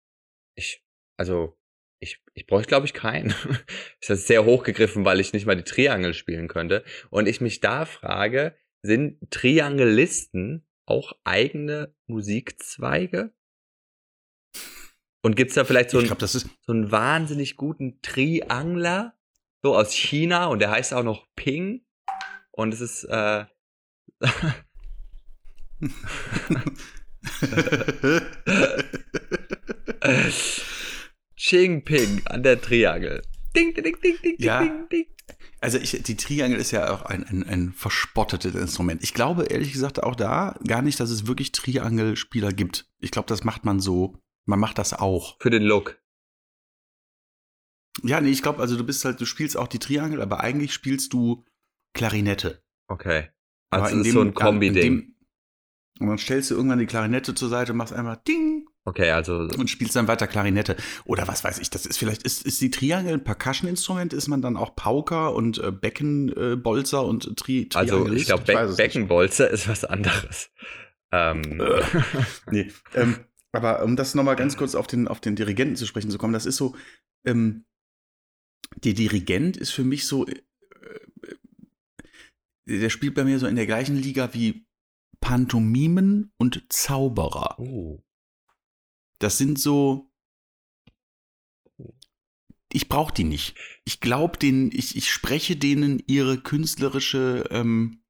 ich, also ich, ich bräuchte, glaube ich, keinen. [LAUGHS] ist das sehr hochgegriffen, weil ich nicht mal die Triangel spielen könnte. Und ich mich da frage, sind Triangelisten auch eigene Musikzweige? Und gibt's da vielleicht so ich ein, glaube, das ist. so einen wahnsinnig guten Triangler, so aus China und der heißt auch noch Ping und es ist äh, [LAUGHS] [LAUGHS] Ching Ping an der Triangel. Ding, ding, ding, ding, ding, Ja. ding, ding. also ich, die Triangel ist ja auch ein, ein, ein verspottetes Instrument. Ich glaube ehrlich gesagt auch da gar nicht, dass es wirklich Triangelspieler gibt. Ich glaube, das macht man so. Man macht das auch. Für den Look. Ja, nee, ich glaube, also du bist halt, du spielst auch die Triangel, aber eigentlich spielst du Klarinette. Okay. Also es dem- ist so ein Kombi-Ding. Und dann stellst du irgendwann die Klarinette zur Seite, machst einmal Ding Okay, also und spielst dann weiter Klarinette. Oder was weiß ich, das ist vielleicht, ist, ist die Triangel ein Percussion-Instrument? Ist man dann auch Pauker und äh, Beckenbolzer und Tri also Triangelist? ich glaube Be. Beckenbolzer ist was anderes. Ähm, [LAUGHS] Äh. Nee, ähm, aber um das nochmal ganz kurz auf den, auf den Dirigenten zu sprechen zu kommen, das ist so, ähm, der Dirigent ist für mich so, äh, der spielt bei mir so in der gleichen Liga wie Pantomimen und Zauberer. Oh. Das sind so. Ich brauche die nicht. Ich glaube denen, ich, ich spreche denen ihre künstlerische, ähm,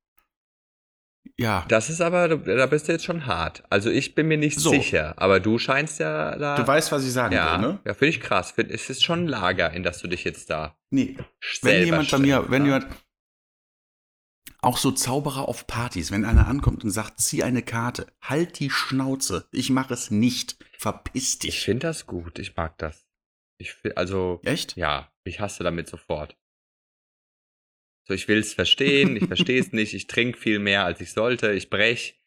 ja. Das ist aber, da bist du jetzt schon hart. Also ich bin mir nicht So. sicher, aber du scheinst ja da. Du weißt, was ich sagen ja, will, ne? ja finde ich krass. Find, es ist schon ein Lager, in das du dich jetzt da. Nee. Wenn jemand bei mir, wenn ne? jemand, auch so Zauberer auf Partys, wenn einer ankommt und sagt, zieh eine Karte, halt die Schnauze, ich mache es nicht, verpiss Ich dich. finde das gut. Ich mag das. Ich fi- also Echt? ja, ich hasse damit sofort. So, ich will es verstehen, ich verstehe es [LAUGHS] nicht, ich trinke viel mehr, als ich sollte, ich brech.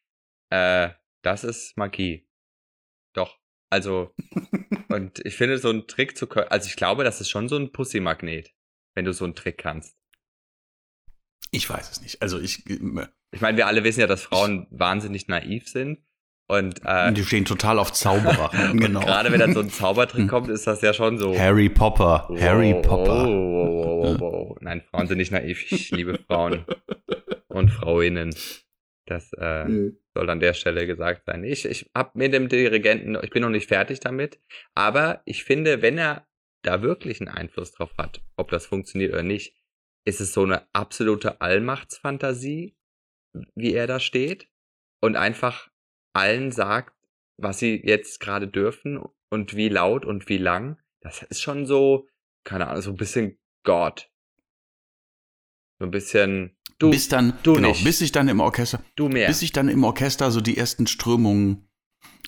Äh, das ist Magie. Doch. Also, [LAUGHS] und ich finde, so einen Trick zu können, also ich glaube, das ist schon so ein Pussy-Magnet, wenn du so einen Trick kannst. Ich weiß es nicht. Also ich, äh, Ich meine, wir alle wissen ja, dass Frauen wahnsinnig naiv sind. Und, äh, die stehen total auf Zauberer. [LAUGHS] genau. gerade wenn dann so ein [LAUGHS] Zaubertrick kommt, ist das ja schon so. Harry Popper, Harry Wow, Popper. wow, wow, wow, wow. Nein, Frauen sind nicht naiv. Ich liebe Frauen und Frauinnen. Das äh, soll an der Stelle gesagt sein. Ich, ich hab mit dem Dirigenten, ich bin noch nicht fertig damit, aber ich finde, wenn er da wirklich einen Einfluss drauf hat, ob das funktioniert oder nicht, ist es so eine absolute Allmachtsfantasie, wie er da steht und einfach allen sagt, was sie jetzt gerade dürfen und wie laut und wie lang. Das ist schon so, keine Ahnung, so ein bisschen Gott. So ein bisschen, du, bis dann, du genau, nicht. bis ich dann im Orchester, du mehr. bis ich dann im Orchester so die ersten Strömungen,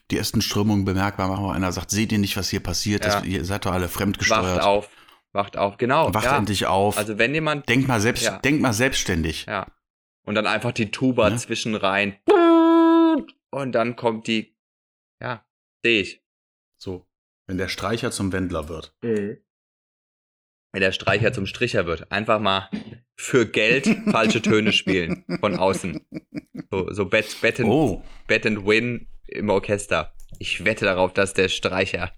die ersten Strömungen bemerkbar mache, wo einer sagt, seht ihr nicht, was hier passiert? Ja. Das, ihr seid doch alle Wacht fremdgesteuert. auf, wacht auf, genau. Wacht ja. endlich auf. Also wenn jemand, denk mal selbst, Ja. denk mal selbstständig. ja, und dann einfach die Tuba Ne? zwischen rein und dann kommt die, ja, sehe ich. So, wenn der Streicher zum Wendler wird. Wenn der Streicher zum Stricher wird, einfach mal für Geld falsche Töne [LAUGHS] spielen von außen. So, so Bet, Bet, and, Oh, Bet and Win im Orchester. Ich wette darauf, dass der Streicher,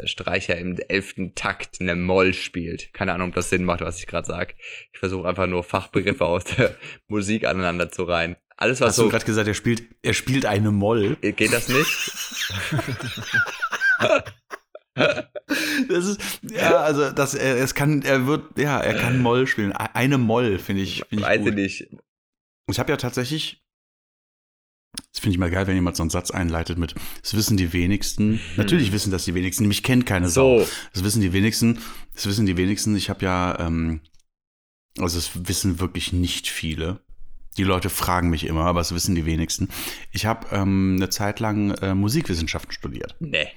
der Streicher im elften Takt eine Moll spielt. Keine Ahnung, ob das Sinn macht, was ich gerade sage. Ich versuche einfach nur Fachbegriffe aus der [LAUGHS] Musik aneinander zu reihen. Alles, was hast du so. gerade gesagt, er spielt, er spielt eine Moll. Geht das nicht? Das ist, ja, also, das, er, es kann, er wird, ja, er kann Moll spielen. Eine Moll, finde ich, finde ich Weiß gut. nicht. Ich habe ja tatsächlich, das finde ich mal geil, wenn jemand so einen Satz einleitet mit, das wissen die wenigsten. Natürlich wissen das die wenigsten, mich kennt keine Sau. So, Das wissen die wenigsten, das wissen die wenigsten. Ich habe ja, ähm, also es wissen wirklich nicht viele. Die Leute fragen mich immer, aber es wissen die wenigsten. Ich habe ähm, eine Zeit lang äh, Musikwissenschaften studiert. ne.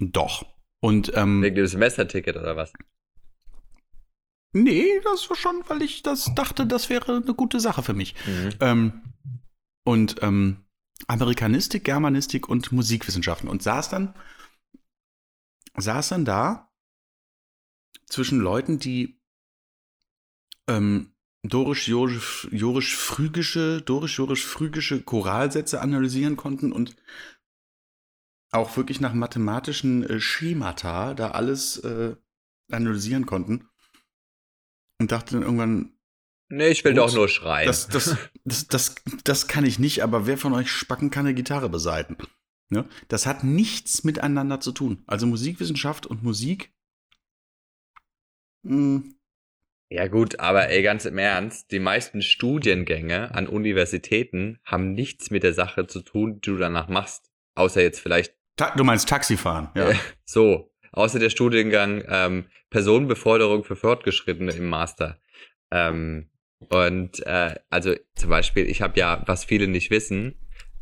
Doch. Und ähm, Wegen dem Semesterticket oder was? nee, das war schon, weil ich das dachte, das wäre eine gute Sache für mich. Mhm. Ähm, und ähm, Amerikanistik, Germanistik und Musikwissenschaften. Und saß dann, saß dann da zwischen Leuten, die ähm, dorisch-jorisch- jorisch-phrygische, dorisch-jorisch-phrygische Choralsätze analysieren konnten und auch wirklich nach mathematischen äh, Schemata da alles äh, analysieren konnten. Und dachte dann irgendwann, Nee, ich will Gut. doch nur schreien. das, das, das, das, das kann ich nicht, aber wer von euch Spacken kann eine Gitarre besaiten? Ne? Das hat nichts miteinander zu tun. Also Musikwissenschaft und Musik. mh, Ja gut, aber ey, ganz im Ernst, die meisten Studiengänge an Universitäten haben nichts mit der Sache zu tun, die du danach machst. Außer jetzt vielleicht ta du meinst Taxifahren, ja. So, außer der Studiengang ähm, Personenbeförderung für Fortgeschrittene im Master. Ähm, und äh, also zum Beispiel, ich habe ja, was viele nicht wissen,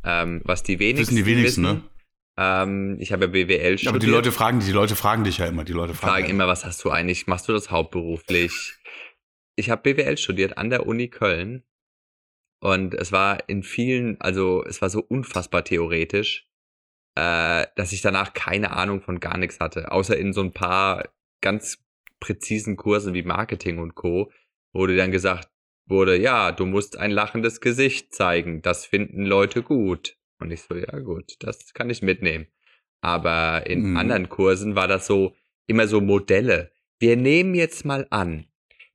ähm, was die wenigsten Wissen die wenigsten, wissen, ne? ähm, ich habe ja BWL studiert. Aber die Leute fragen, die Leute fragen dich ja immer. Die Leute fragen, fragen ja immer, was hast du eigentlich? Machst du das hauptberuflich? Ich habe BWL studiert an der Uni Köln und es war in vielen, also es war so unfassbar theoretisch, äh, dass ich danach keine Ahnung von gar nichts hatte, außer in so ein paar ganz präzisen Kursen wie Marketing und Co, wurde dann gesagt wurde, ja, du musst ein lachendes Gesicht zeigen, das finden Leute gut. Und ich so, ja gut, das kann ich mitnehmen. Aber in Mhm. anderen Kursen war das so immer so Modelle. Wir nehmen jetzt mal an,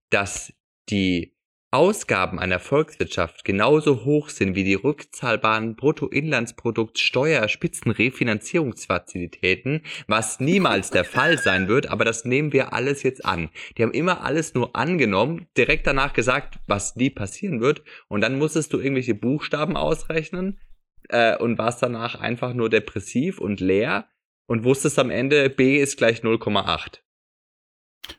dass die Ausgaben einer Volkswirtschaft genauso hoch sind wie die rückzahlbaren Bruttoinlandsprodukt Steuer Spitzen Refinanzierungsfazilitäten, was niemals der Fall sein wird, aber das nehmen wir alles jetzt an. Die haben immer alles nur angenommen, direkt danach gesagt, was nie passieren wird und dann musstest du irgendwelche Buchstaben ausrechnen äh, und warst danach einfach nur depressiv und leer und wusstest am Ende, B ist gleich 0,8.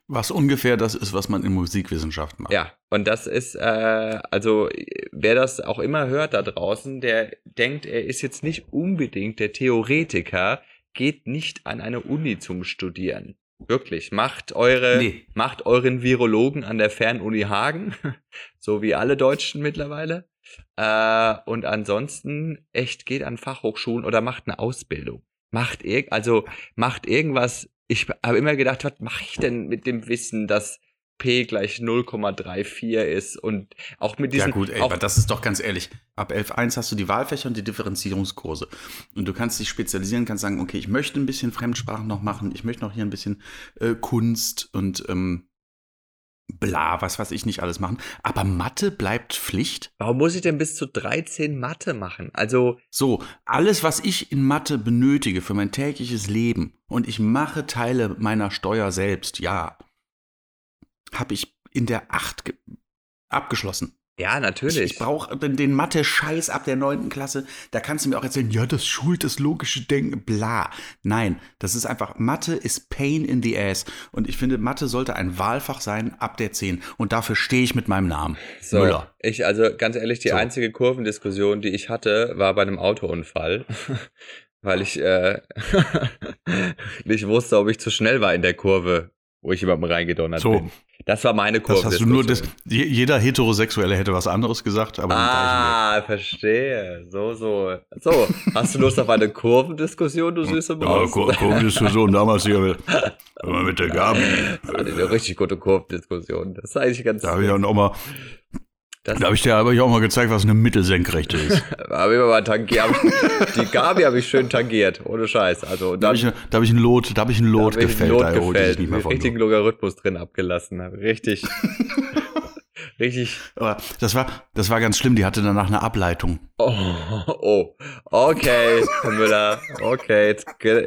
Was ungefähr das ist, was man in Musikwissenschaft macht. Ja, und das ist, äh, also wer das auch immer hört da draußen, der denkt, er ist jetzt nicht unbedingt der Theoretiker, geht nicht an eine Uni zum Studieren. Wirklich, macht eure, nee. macht euren Virologen an der Fernuni Hagen, [LAUGHS] so wie alle Deutschen mittlerweile. Äh, und ansonsten echt geht an Fachhochschulen oder macht eine Ausbildung. Macht irg also macht irgendwas ich habe immer gedacht, was mache ich denn mit dem Wissen, dass P gleich 0,34 ist und auch mit diesen. Ja, gut, ey, aber das ist doch ganz ehrlich. Ab 11.1 hast du die Wahlfächer und die Differenzierungskurse. Und du kannst dich spezialisieren, kannst sagen, okay, ich möchte ein bisschen Fremdsprachen noch machen, ich möchte noch hier ein bisschen äh, Kunst und ähm, bla, was weiß ich nicht alles machen. Aber Mathe bleibt Pflicht. Warum muss ich denn bis zu 13 Mathe machen? Also. So, alles, was ich in Mathe benötige für mein tägliches Leben und ich mache Teile meiner Steuer selbst, ja, habe ich in der 8 abgeschlossen. Ja, natürlich. Ich, ich brauche den Mathe-Scheiß ab der 9. Klasse. Da kannst du mir auch erzählen, ja, das schult das logische Denken, bla. Nein, das ist einfach, Mathe ist Pain in the Ass. Und ich finde, Mathe sollte ein Wahlfach sein ab der 10. Und dafür stehe ich mit meinem Namen. So, Müller. Ich, also ganz ehrlich, die so. einzige Kurvendiskussion, die ich hatte, war bei einem Autounfall. [LAUGHS] Weil ich äh, [LAUGHS] nicht wusste, ob ich zu schnell war in der Kurve, wo ich jemandem reingedonnert so. bin. Das war meine Kurve. Das hast du nur das, jeder Heterosexuelle hätte was anderes gesagt, aber Ah, verstehe. So, so. So, hast du Lust auf eine Kurvendiskussion, du süße Maus? Ja, Kur Kurvendiskussion damals hier mit, mit der Gabi. Das war eine richtig gute Kurvendiskussion. Das ist eigentlich ganz. Da habe ich auch noch mal das da habe ich dir aber auch mal gezeigt, was eine Mittelsenkrechte ist. [LAUGHS] habe ich mal tangiert. die Gabi habe ich schön tangiert, ohne Scheiß. Also da habe ich, hab ich ein Lot, da habe ich ein Lot gefällt. Lot da gefällt. Ich nicht richtigen Logarithmus drin abgelassen. Richtig. [LAUGHS] richtig. Aber das war, das war ganz schlimm. Die hatte danach eine Ableitung. Oh, oh. okay, Herr Müller. Okay,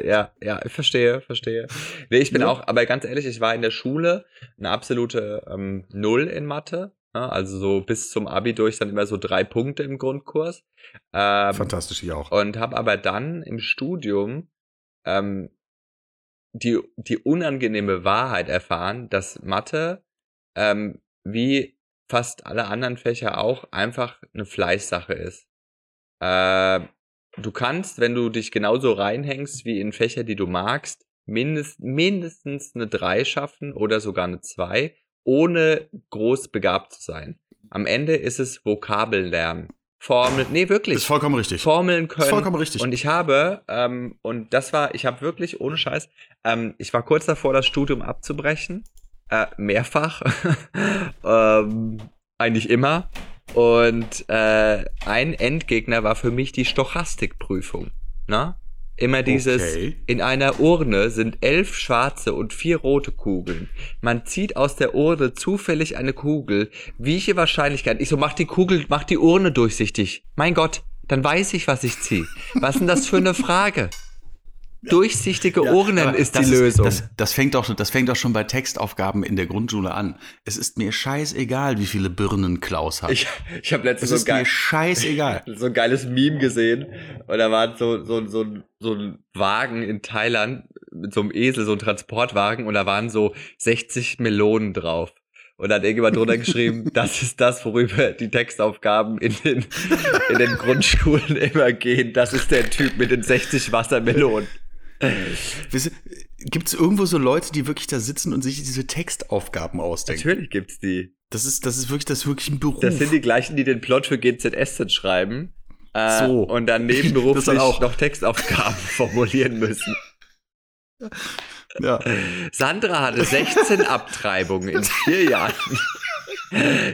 ja, ja, ich verstehe, verstehe. Nee, ich bin ja. auch, aber ganz ehrlich, ich war in der Schule eine absolute ähm, Null in Mathe. Also so bis zum Abi durch dann immer so drei Punkte im Grundkurs. Ähm, Fantastisch, ich auch. Und habe aber dann im Studium ähm, die, die unangenehme Wahrheit erfahren, dass Mathe ähm, wie fast alle anderen Fächer auch einfach eine Fleißsache ist. Äh, du kannst, wenn du dich genauso reinhängst wie in Fächer, die du magst, mindest, mindestens eine 3 schaffen oder sogar eine 2 ohne groß begabt zu sein. Am Ende ist es Vokabellernen. Formeln, nee, wirklich. Ist vollkommen richtig. Formeln können. Ist vollkommen richtig. Und ich habe, ähm, und das war, ich habe wirklich, ohne Scheiß, ähm, ich war kurz davor, das Studium abzubrechen. Äh, mehrfach. [LAUGHS] ähm, eigentlich immer. Und äh, ein Endgegner war für mich die Stochastikprüfung. Na? Immer dieses, okay. in einer Urne sind elf schwarze und vier rote Kugeln. Man zieht aus der Urne zufällig eine Kugel. Welche Wahrscheinlichkeit? Ich so, mach die Kugel, mach die Urne durchsichtig. Mein Gott, dann weiß ich, was ich ziehe. Was ist denn das für eine Frage? Durchsichtige ja, Urnen ist die Lösung. das, das, fängt auch, das fängt auch schon bei Textaufgaben in der Grundschule an. Es ist mir scheißegal, wie viele Birnen Klaus hat. Ich, ich habe letztens es so, scheißegal. [LAUGHS] so ein geiles Meme gesehen. Und da war so, so, so, so ein Wagen in Thailand mit so einem Esel, so ein Transportwagen. Und da waren so 60 Melonen drauf. Und dann hat irgendjemand drunter [LAUGHS] geschrieben, das ist das, worüber die Textaufgaben in den, in den Grundschulen [LAUGHS] immer gehen. Das ist der Typ mit den 60 Wassermelonen. [LAUGHS] Gibt es irgendwo so Leute, die wirklich da sitzen und sich diese Textaufgaben ausdenken? Natürlich gibt's die. Das ist, das ist wirklich, das ist wirklich ein Beruf. Das sind die gleichen, die den Plot für GZS schreiben. Äh, so. Und dann [LAUGHS] nebenberuflich auch noch Textaufgaben [LAUGHS] formulieren müssen. Ja. Sandra hatte 16 Abtreibungen in vier Jahren.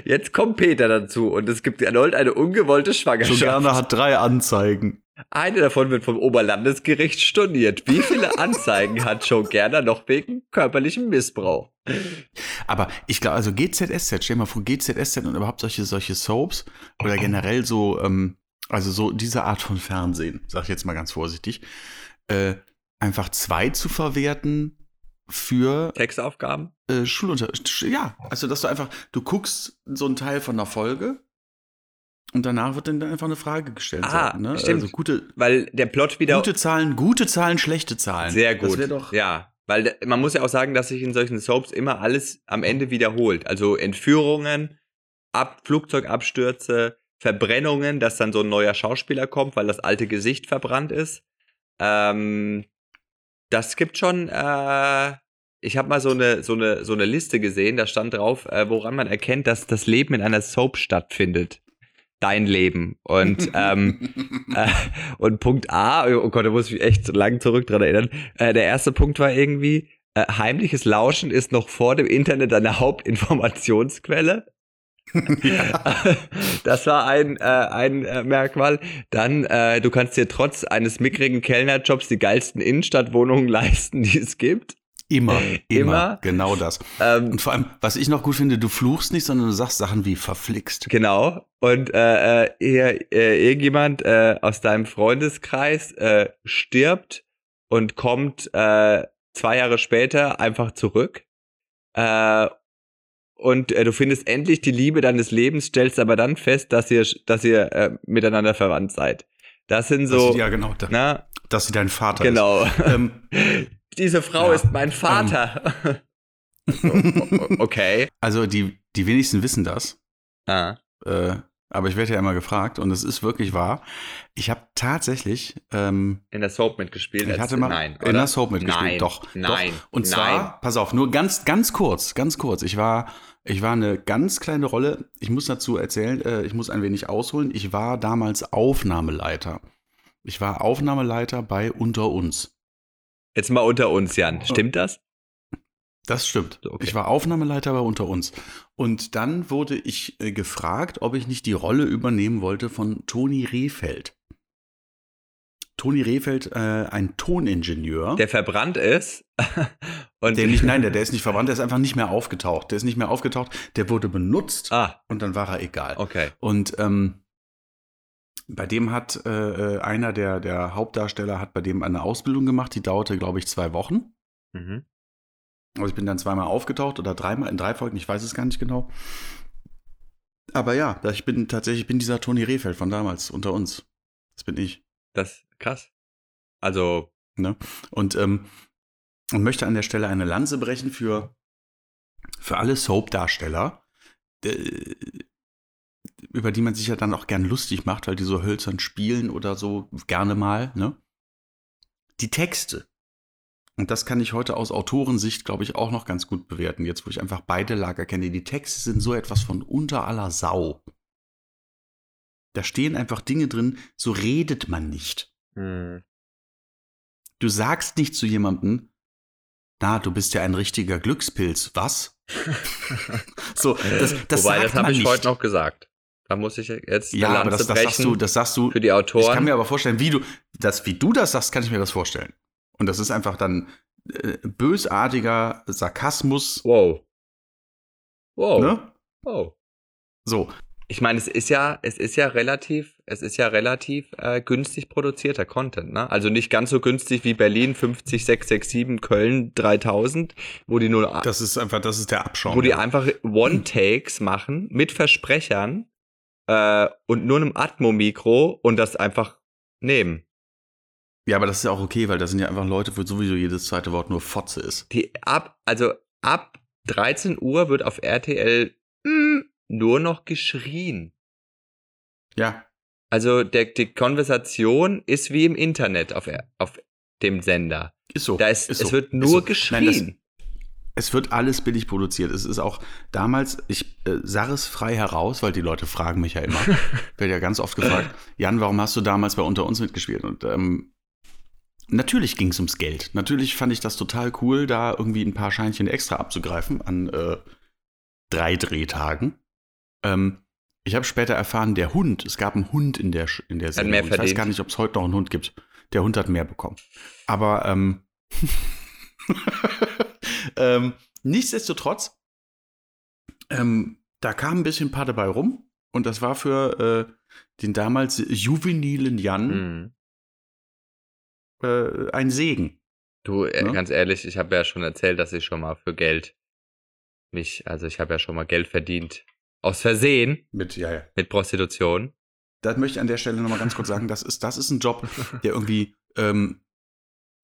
Jetzt kommt Peter dazu und es gibt erneut eine ungewollte Schwangerschaft. Juliana hat drei Anzeigen. Eine davon wird vom Oberlandesgericht storniert. Wie viele [LAUGHS] Anzeigen hat Joe Gerner noch wegen körperlichem Missbrauch? Aber ich glaube, also GZSZ, stell dir mal vor, GZSZ und überhaupt solche, solche Soaps oder generell so, ähm, also so diese Art von Fernsehen, sag ich jetzt mal ganz vorsichtig, äh, einfach zwei zu verwerten für Textaufgaben? äh, Schulunterricht. Ja, also dass du einfach, du guckst so einen Teil von einer Folge und danach wird dann einfach eine Frage gestellt. Ah, so, ne? stimmt. Also gute, Weil der Plot wieder. gute Zahlen, gute Zahlen, schlechte Zahlen. Sehr Das gut. wäre doch. Ja, weil man muss ja auch sagen, dass sich in solchen Soaps immer alles am Ende wiederholt. Also Entführungen, Ab Flugzeugabstürze, Verbrennungen, dass dann so ein neuer Schauspieler kommt, weil das alte Gesicht verbrannt ist. Ähm, das gibt schon. Äh, ich habe mal so eine so eine so eine Liste gesehen. Da stand drauf, äh, woran man erkennt, dass das Leben in einer Soap stattfindet. Dein Leben und [LAUGHS] ähm, äh, und Punkt A, oh Gott, da muss ich mich echt lang zurück dran erinnern. Äh, der erste Punkt war irgendwie, äh, heimliches Lauschen ist noch vor dem Internet eine Hauptinformationsquelle. [LAUGHS] Das war ein, äh, ein äh, Merkmal. Dann, äh, du kannst dir trotz eines mickrigen Kellnerjobs die geilsten Innenstadtwohnungen [LAUGHS] leisten, die es gibt. Immer, [LAUGHS] immer, Immer. Genau das. Ähm, Und vor allem, was ich noch gut finde, du fluchst nicht, sondern du sagst Sachen wie verflixt. Genau. Und äh, äh, hier, äh, irgendjemand äh, aus deinem Freundeskreis äh, stirbt und kommt äh, zwei Jahre später einfach zurück. Äh, und äh, du findest endlich die Liebe deines Lebens, stellst aber dann fest, dass ihr, dass ihr äh, miteinander verwandt seid. Das sind so, dass, ja, genau. Da, na, dass sie dein Vater genau. ist. Ähm, [LAUGHS] Diese Frau Ja. ist mein Vater. [LAUGHS] so, o- okay. also die, die wenigsten wissen das. Ah. Äh, aber ich werde ja immer gefragt und es ist wirklich wahr. Ich habe tatsächlich, ähm, In der Soap mitgespielt. ich hatte mal nein, in der Soap mitgespielt. Nein, Doch, nein, doch. Und nein. zwar, pass auf, nur ganz, ganz kurz, ganz kurz. Ich war, ich war eine ganz kleine Rolle. Ich muss dazu erzählen, äh, ich muss ein wenig ausholen. Ich war damals Aufnahmeleiter. Ich war Aufnahmeleiter bei Unter uns. Jetzt mal unter uns, Jan. Stimmt das? Das stimmt. Okay. Ich war Aufnahmeleiter bei Unter uns. Und dann wurde ich äh, gefragt, ob ich nicht die Rolle übernehmen wollte von Toni Rehfeld. Toni Rehfeld, äh, ein Toningenieur. Der verbrannt ist. [LAUGHS] und der nicht, nein, der, der [LAUGHS] ist nicht verbrannt, der ist einfach nicht mehr aufgetaucht. Der ist nicht mehr aufgetaucht, der wurde benutzt Ah, und dann war er egal. okay. Und ähm, bei dem hat äh, äh, einer der, der Hauptdarsteller hat bei dem eine Ausbildung gemacht, die dauerte, glaube ich, zwei Wochen. Mhm. Also ich bin dann zweimal aufgetaucht oder dreimal in drei Folgen, ich weiß es gar nicht genau. Aber ja, ich bin tatsächlich, ich bin dieser Toni Rehfeld von damals unter uns. Das bin ich. Das krass. Also, Ne? Und, ähm, und möchte an der Stelle eine Lanze brechen für, für alle Soap-Darsteller, äh, über die man sich ja dann auch gern lustig macht, weil die so hölzern spielen oder so gerne mal. Ne? Die Texte. Und das kann ich heute aus Autorensicht, glaube ich, auch noch ganz gut bewerten, jetzt wo ich einfach beide Lager kenne. Die Texte sind so etwas von unter aller Sau. Da stehen einfach Dinge drin, so redet man nicht. hm. Du sagst nicht zu jemandem, na, du bist ja ein richtiger Glückspilz, was? [LAUGHS] so, das, das Wobei, das habe ich nicht. heute noch gesagt. Da muss ich jetzt Ja, aber das, das sagst du, das sagst du. für die Ich Autoren. kann mir aber vorstellen, wie du, das, wie du das sagst, kann ich mir das vorstellen. Und das ist einfach dann äh, bösartiger Sarkasmus, wow. Wow. ne? Wow. So, Ich meine, es ist ja, es ist ja relativ, es ist ja relativ äh, günstig produzierter Content, ne? Also nicht ganz so günstig wie Berlin 50667, Köln 3000, wo die nur, das ist einfach, das ist der Abschaum. wo die ja. einfach One-Takes machen mit Versprechern äh, und nur einem Atmo-Mikro und das einfach nehmen. ja, aber das ist ja auch okay, weil das sind ja einfach Leute, wo sowieso jedes zweite Wort nur Fotze ist. Die ab, also ab 13 Uhr wird auf RTL mm, nur noch geschrien. Ja, Also der, die Konversation ist wie im Internet auf, auf dem Sender. ist so. Da ist, ist es so. wird Ist nur so. geschrien. Nein, es wird alles billig produziert. Es ist auch damals, ich äh, sage es frei heraus, weil die Leute fragen mich ja immer. [LAUGHS] Werde ja ganz oft gefragt, Jan, warum hast du damals bei Unter uns mitgespielt? Und ähm, natürlich ging es ums Geld. Natürlich fand ich das total cool, da irgendwie ein paar Scheinchen extra abzugreifen an äh, drei Drehtagen. Ähm, Ich habe später erfahren, der Hund, es gab einen Hund in der, in der. Mehr ich weiß gar nicht, ob es heute noch einen Hund gibt. Der Hund hat mehr bekommen. Aber ähm, [LAUGHS] ähm, nichtsdestotrotz, ähm, da kam ein bisschen Paar dabei rum und das war für äh, den damals juvenilen Jan mhm. äh, ein Segen. Du, äh, ja? ganz ehrlich, ich habe ja schon erzählt, dass ich schon mal für Geld mich, also ich habe ja schon mal Geld verdient. Aus Versehen. Mit, ja, ja. Mit Prostitution. Das möchte ich an der Stelle nochmal ganz kurz sagen, das ist, das ist ein Job, [LAUGHS] der irgendwie, ähm,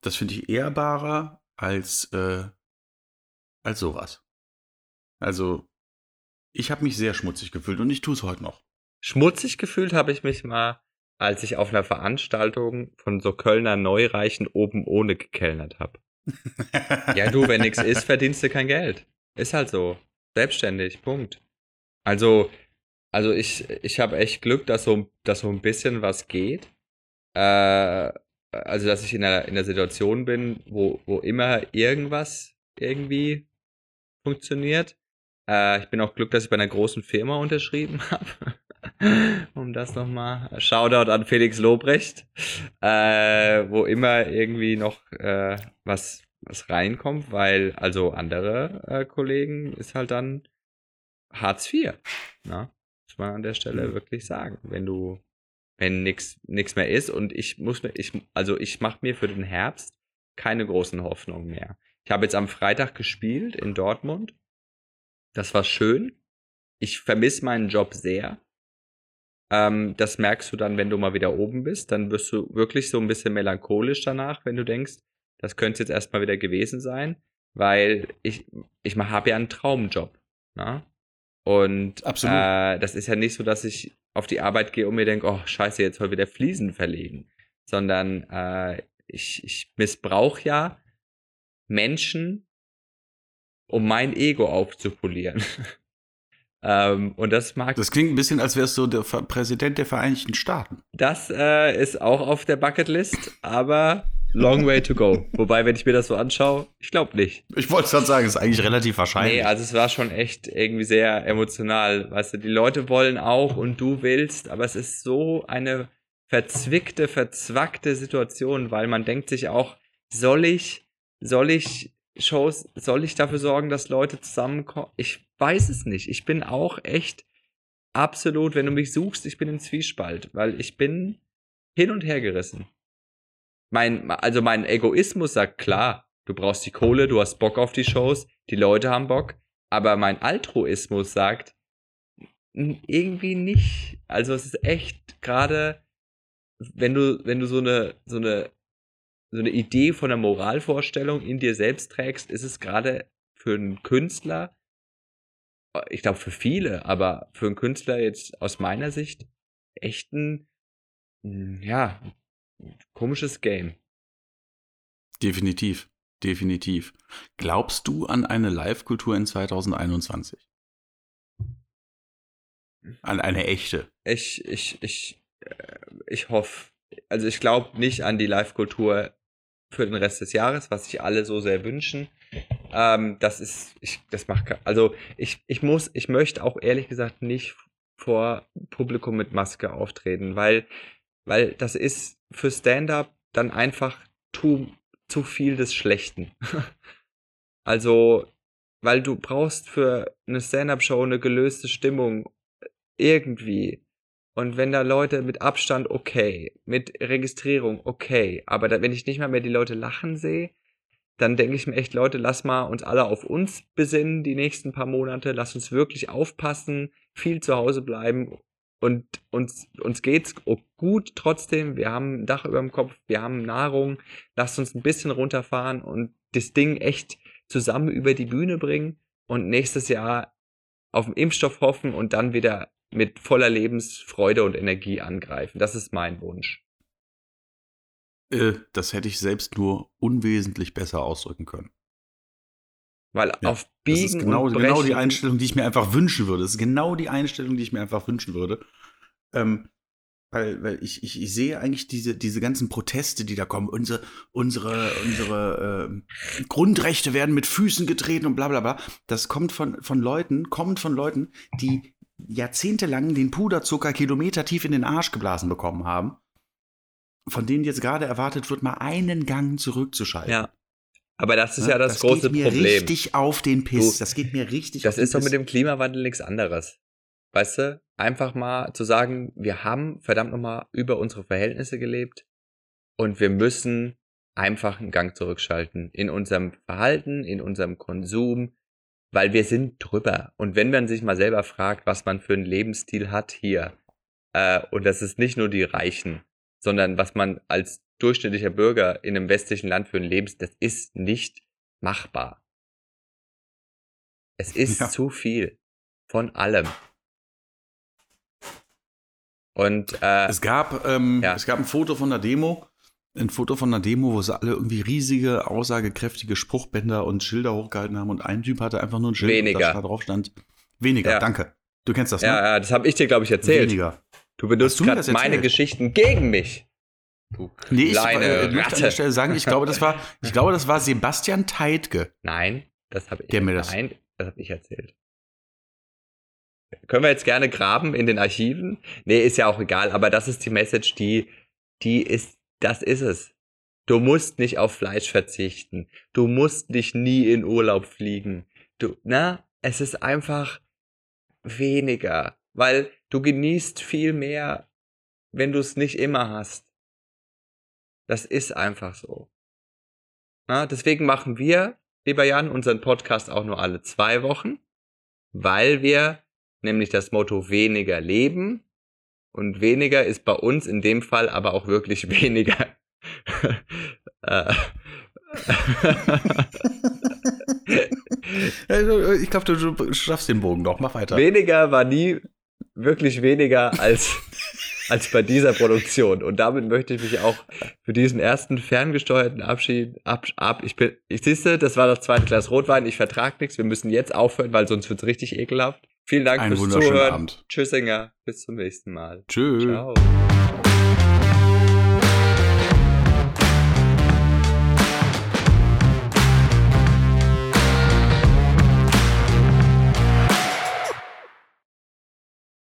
das finde ich ehrbarer als, äh, als sowas. Also, ich habe mich sehr schmutzig gefühlt und ich tue es heute noch. Schmutzig gefühlt habe ich mich mal, als ich auf einer Veranstaltung von so Kölner Neureichen oben ohne gekellnert habe. [LAUGHS] ja, du, wenn nichts ist, verdienst du kein Geld. Ist halt so. Selbstständig, Punkt. Also, also ich, ich habe echt Glück, dass so, dass so ein bisschen was geht. Äh, also, dass ich in der, in der Situation bin, wo, wo immer irgendwas irgendwie funktioniert. Äh, ich bin auch Glück, dass ich bei einer großen Firma unterschrieben [LAUGHS] habe. um das nochmal. Shoutout an Felix Lobrecht, äh, wo immer irgendwie noch äh, was, was reinkommt, weil also andere äh, Kollegen ist halt dann Hartz IV. Na? Ne? Muss man an der Stelle mhm. wirklich sagen. Wenn du, wenn nichts mehr ist und ich muss mir, ich, also ich mache mir für den Herbst keine großen Hoffnungen mehr. Ich habe jetzt am Freitag gespielt in Dortmund. Das war schön. Ich vermisse meinen Job sehr. Ähm, das merkst du dann, wenn du mal wieder oben bist. Dann wirst du wirklich so ein bisschen melancholisch danach, wenn du denkst, das könnte jetzt erstmal wieder gewesen sein, weil ich, ich habe ja einen Traumjob. Na? Und äh, das ist ja nicht so, dass ich auf die Arbeit gehe und mir denke, oh scheiße, jetzt soll wieder Fliesen verlegen. Sondern äh, ich, ich missbrauche ja Menschen, um mein Ego aufzupolieren. [LAUGHS] ähm, und das mag. Das klingt ein bisschen, als wärst du der Präsident der Vereinigten Staaten. Das äh, ist auch auf der Bucketlist, aber long way to go. Wobei, wenn ich mir das so anschaue, ich glaube nicht. Ich wollte gerade sagen, ist eigentlich relativ wahrscheinlich. Nee, also es war schon echt irgendwie sehr emotional. Weißt du, die Leute wollen auch und du willst, aber es ist so eine verzwickte, verzwackte Situation, weil man denkt sich auch, soll ich, soll ich Shows, soll ich dafür sorgen, dass Leute zusammenkommen? Ich weiß es nicht. Ich bin auch echt absolut, wenn du mich suchst, ich bin im Zwiespalt, weil ich bin hin und her gerissen. Mein, also mein Egoismus sagt klar, du brauchst die Kohle, du hast Bock auf die Shows, die Leute haben Bock, aber mein Altruismus sagt irgendwie nicht. Also es ist echt gerade wenn du, wenn du so eine, so eine, so eine Idee von einer Moralvorstellung in dir selbst trägst, ist es gerade für einen Künstler, ich glaube für viele, aber für einen Künstler jetzt aus meiner Sicht echt ein, hm, ja, komisches Game. Definitiv, definitiv. Glaubst du an eine Live-Kultur in 2021? An eine echte? Ich, ich, ich, ich hoffe, also ich glaube nicht an die Live-Kultur für den Rest des Jahres, was sich alle so sehr wünschen. Ähm, das ist, ich, das macht, also ich, ich muss, ich möchte auch ehrlich gesagt nicht vor Publikum mit Maske auftreten, weil, weil das ist für Stand-up dann einfach zu, zu viel des Schlechten. [LAUGHS] also, weil du brauchst für eine Stand-up-Show eine gelöste Stimmung irgendwie. Und wenn da Leute mit Abstand okay, mit Registrierung okay, aber da, wenn ich nicht mal mehr die Leute lachen sehe, dann denke ich mir echt, Leute, lass mal uns alle auf uns besinnen die nächsten paar Monate, lass uns wirklich aufpassen, viel zu Hause bleiben und uns, uns geht's gut trotzdem, wir haben ein Dach über dem Kopf, wir haben Nahrung, lasst uns ein bisschen runterfahren und das Ding echt zusammen über die Bühne bringen und nächstes Jahr auf den Impfstoff hoffen und dann wieder mit voller Lebensfreude und Energie angreifen. Das ist mein Wunsch. Äh, das hätte ich selbst nur unwesentlich besser ausdrücken können. Weil ja, auf Biegen das ist genau, und genau die Einstellung, die ich mir einfach wünschen würde. Das ist genau die Einstellung, die ich mir einfach wünschen würde. Ähm, weil, weil ich, ich, ich sehe eigentlich diese, diese ganzen Proteste, die da kommen. Unsere, unsere, unsere äh, Grundrechte werden mit Füßen getreten und bla bla bla. Das kommt von, von Leuten, kommt von Leuten, die jahrzehntelang den Puderzucker kilometertief in den Arsch geblasen bekommen haben, von denen jetzt gerade erwartet wird, mal einen Gang zurückzuschalten. Ja. Aber das ist ja, das, das große geht mir Problem. richtig auf den Piss. Du, das geht mir richtig Das auf den ist doch mit dem Klimawandel nichts anderes. Weißt du? Einfach mal zu sagen, wir haben verdammt nochmal über unsere Verhältnisse gelebt und wir müssen einfach einen Gang zurückschalten in unserem Verhalten, in unserem Konsum, weil wir sind drüber. Und wenn man sich mal selber fragt, was man für einen Lebensstil hat hier, äh, und das ist nicht nur die Reichen, sondern was man als durchschnittlicher Bürger in einem westlichen Land für ein Lebensstil, das ist nicht machbar. Es ist Ja. zu viel von allem. Und äh, Es gab, ähm, Ja. es gab ein Foto von der Demo, ein Foto von der Demo, wo sie alle irgendwie riesige, aussagekräftige Spruchbänder und Schilder hochgehalten haben und ein Typ hatte einfach nur ein Schild, Weniger. da drauf stand, weniger, Ja. danke. Du kennst das, ne? ja, ja, das habe ich dir, glaube ich, erzählt. Weniger. Du benutzt gerade meine? Geschichten gegen mich. Du Nee, ich äh, möchte an der. Stelle sagen, ich glaube, das war, [LAUGHS] ich glaube, das war Sebastian Teitke. Nein, das habe ich. Der mir das- Nein, das habe ich erzählt. Können wir jetzt gerne graben in den Archiven? Nee, ist ja auch egal, aber das ist die Message, die, die ist, das ist es. Du musst nicht auf Fleisch verzichten. Du musst nicht nie in Urlaub fliegen. Du, na, es ist einfach weniger, weil du genießt viel mehr, wenn du es nicht immer hast. Das ist einfach so. Na, deswegen machen wir, lieber Jan, unseren Podcast auch nur alle zwei Wochen, weil wir nämlich das Motto weniger leben und weniger ist bei uns in dem Fall aber auch wirklich [LAUGHS] weniger. Äh, Also, Ich glaube, du, du schaffst den Bogen doch. Mach weiter. weniger war nie wirklich weniger als, als bei dieser Produktion. Und damit möchte ich mich auch für diesen ersten ferngesteuerten Abschied ab. ab ich bin, ich siehste, das war das zweite Glas Rotwein. Ich vertrag nichts. Wir müssen jetzt aufhören, weil sonst wird's richtig ekelhaft. Vielen Dank Einen fürs Zuhören. Abend. Tschüssinger. Bis zum nächsten Mal. Tschüss. Ciao.